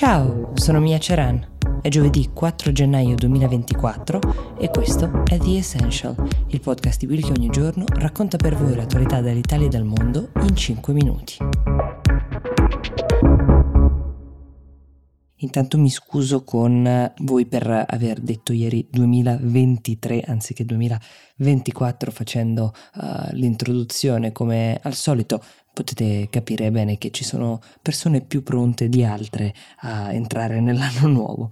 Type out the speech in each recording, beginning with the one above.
Ciao, sono Mia Ceran. È giovedì 4 gennaio 2024 e questo è The Essential, il podcast di Will che ogni giorno racconta per voi l'attualità dall'Italia e dal mondo in 5 minuti. Intanto mi scuso con voi per aver detto ieri 2023 anziché 2024 facendo uh, l'introduzione come al solito potete capire bene che ci sono persone più pronte di altre a entrare nell'anno nuovo.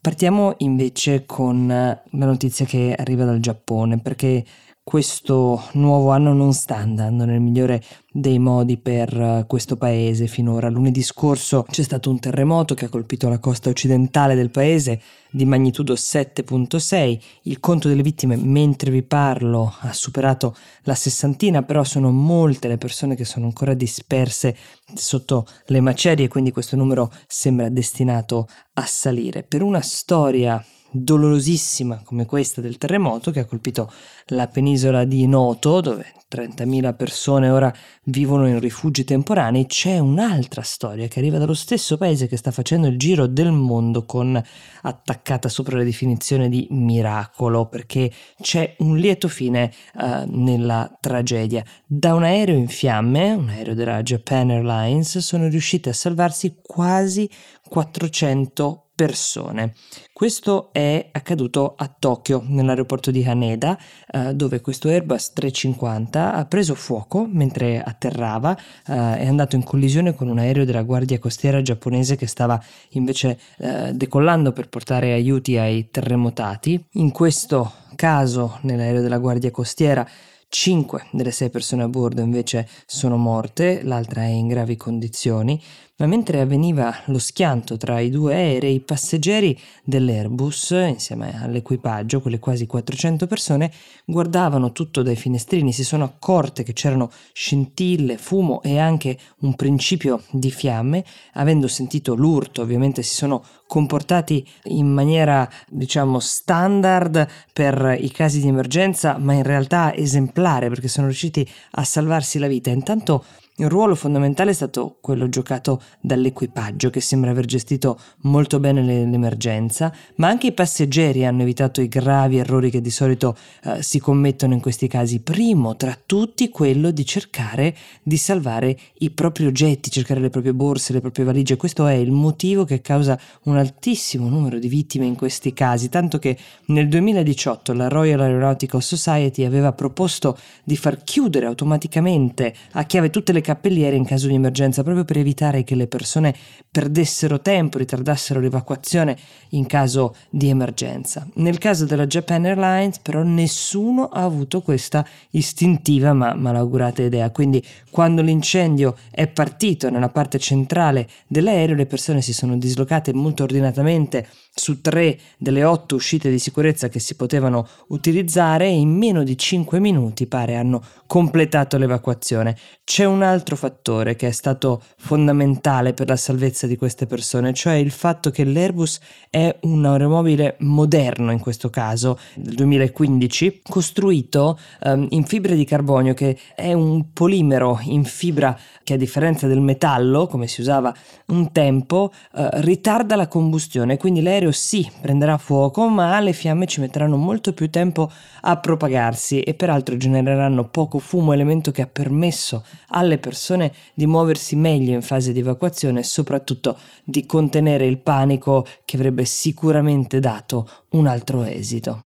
Partiamo invece con la notizia che arriva dal Giappone perché questo nuovo anno non sta andando nel migliore dei modi per eh, questo paese finora. Lunedì scorso c'è stato un terremoto che ha colpito la costa occidentale del paese di magnitudo 7.6. Il conto delle vittime mentre vi parlo ha superato la sessantina, però sono molte le persone che sono ancora disperse sotto le macerie, quindi questo numero sembra destinato a salire. Per una storia dolorosissima come questa del terremoto che ha colpito la penisola di Noto, dove 30.000 persone ora vivono in rifugi temporanei, c'è un'altra storia che arriva dallo stesso paese che sta facendo il giro del mondo con attaccata sopra la definizione di miracolo, perché c'è un lieto fine uh, nella tragedia. Da un aereo in fiamme, un aereo della Japan Airlines, sono riusciti a salvarsi quasi 400 persone. Questo è accaduto a Tokyo, nell'aeroporto di Haneda, eh, dove questo Airbus 350 ha preso fuoco mentre atterrava, eh, è andato in collisione con un aereo della Guardia Costiera giapponese che stava invece eh, decollando per portare aiuti ai terremotati. In questo caso, nell'aereo della Guardia Costiera, Cinque delle sei persone a bordo invece sono morte, l'altra è in gravi condizioni, ma mentre avveniva lo schianto tra i due aerei, i passeggeri dell'Airbus, insieme all'equipaggio, quelle quasi 400 persone, guardavano tutto dai finestrini, si sono accorte che c'erano scintille, fumo e anche un principio di fiamme, avendo sentito l'urto, ovviamente si sono comportati in maniera, diciamo, standard per i casi di emergenza, ma in realtà esemplare perché sono riusciti a salvarsi la vita. Intanto il ruolo fondamentale è stato quello giocato dall'equipaggio che sembra aver gestito molto bene l'emergenza, ma anche i passeggeri hanno evitato i gravi errori che di solito eh, si commettono in questi casi. Primo tra tutti quello di cercare di salvare i propri oggetti, cercare le proprie borse, le proprie valigie. Questo è il motivo che causa un altissimo numero di vittime in questi casi, tanto che nel 2018 la Royal Aeronautical Society aveva proposto di far chiudere automaticamente a chiave tutte le cappelliere in caso di emergenza, proprio per evitare che le persone perdessero tempo, ritardassero l'evacuazione in caso di emergenza. Nel caso della Japan Airlines però nessuno ha avuto questa istintiva ma malaugurata idea, quindi quando l'incendio è partito nella parte centrale dell'aereo le persone si sono dislocate molto ordinatamente su tre delle otto uscite di sicurezza che si potevano utilizzare e in meno di cinque minuti pare hanno completato l'evacuazione. C'è un altro fattore che è stato fondamentale per la salvezza di queste persone, cioè il fatto che l'Airbus è un aeromobile moderno in questo caso, del 2015, costruito um, in fibra di carbonio che è un polimero in fibra che a differenza del metallo, come si usava un tempo, uh, ritarda la combustione, quindi l'aereo sì prenderà fuoco, ma le fiamme ci metteranno molto più tempo a propagarsi e peraltro genereranno poco fumo, elemento che ha permesso alle persone di muoversi meglio in fase di evacuazione e soprattutto di contenere il panico che avrebbe sicuramente dato un altro esito.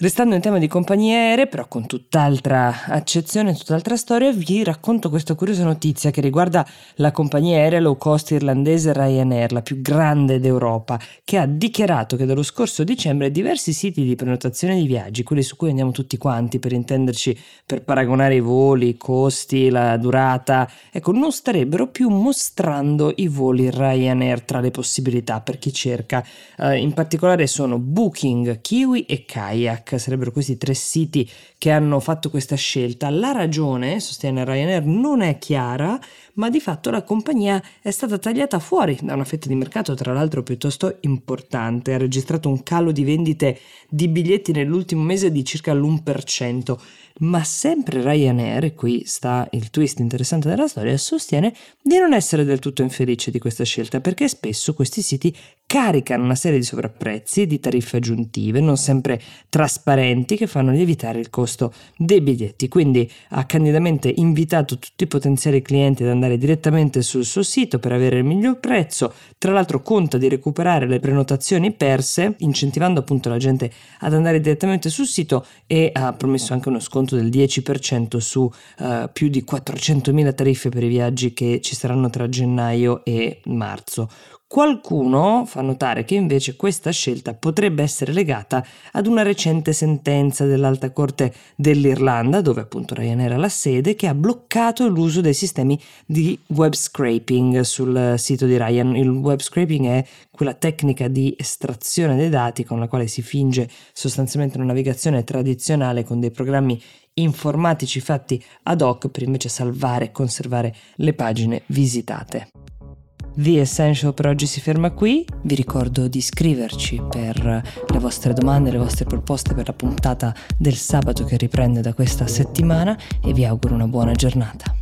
Restando in tema di compagnie aeree, però con tutt'altra accezione, tutt'altra storia, vi racconto questa curiosa notizia che riguarda la compagnia aerea low cost irlandese Ryanair, la più grande d'Europa, che ha dichiarato che dallo scorso dicembre diversi siti di prenotazione di viaggi, quelli su cui andiamo tutti quanti per intenderci, per paragonare i voli, i costi, la durata, ecco, non starebbero più mostrando i voli Ryanair tra le possibilità per chi cerca. Uh, in particolare sono Booking, Kiwi e Kayak sarebbero questi tre siti che hanno fatto questa scelta. La ragione, sostiene Ryanair, non è chiara, ma di fatto la compagnia è stata tagliata fuori da una fetta di mercato, tra l'altro piuttosto importante. Ha registrato un calo di vendite di biglietti nell'ultimo mese di circa l'1%. Ma sempre Ryanair, e qui sta il twist interessante della storia, sostiene di non essere del tutto infelice di questa scelta perché spesso questi siti caricano una serie di sovrapprezzi, di tariffe aggiuntive, non sempre trasparenti, che fanno lievitare il costo dei biglietti. Quindi ha candidamente invitato tutti i potenziali clienti ad andare direttamente sul suo sito per avere il miglior prezzo. Tra l'altro conta di recuperare le prenotazioni perse, incentivando appunto la gente ad andare direttamente sul sito e ha promesso anche uno sconto del 10% su uh, più di 400.000 tariffe per i viaggi che ci saranno tra gennaio e marzo. Qualcuno fa notare che invece questa scelta potrebbe essere legata ad una recente sentenza dell'Alta Corte dell'Irlanda, dove appunto Ryanair ha la sede, che ha bloccato l'uso dei sistemi di web scraping sul sito di Ryan. Il web scraping è quella tecnica di estrazione dei dati con la quale si finge sostanzialmente una navigazione tradizionale con dei programmi informatici fatti ad hoc per invece salvare e conservare le pagine visitate. The Essential per oggi si ferma qui, vi ricordo di iscriverci per le vostre domande, le vostre proposte per la puntata del sabato che riprende da questa settimana e vi auguro una buona giornata.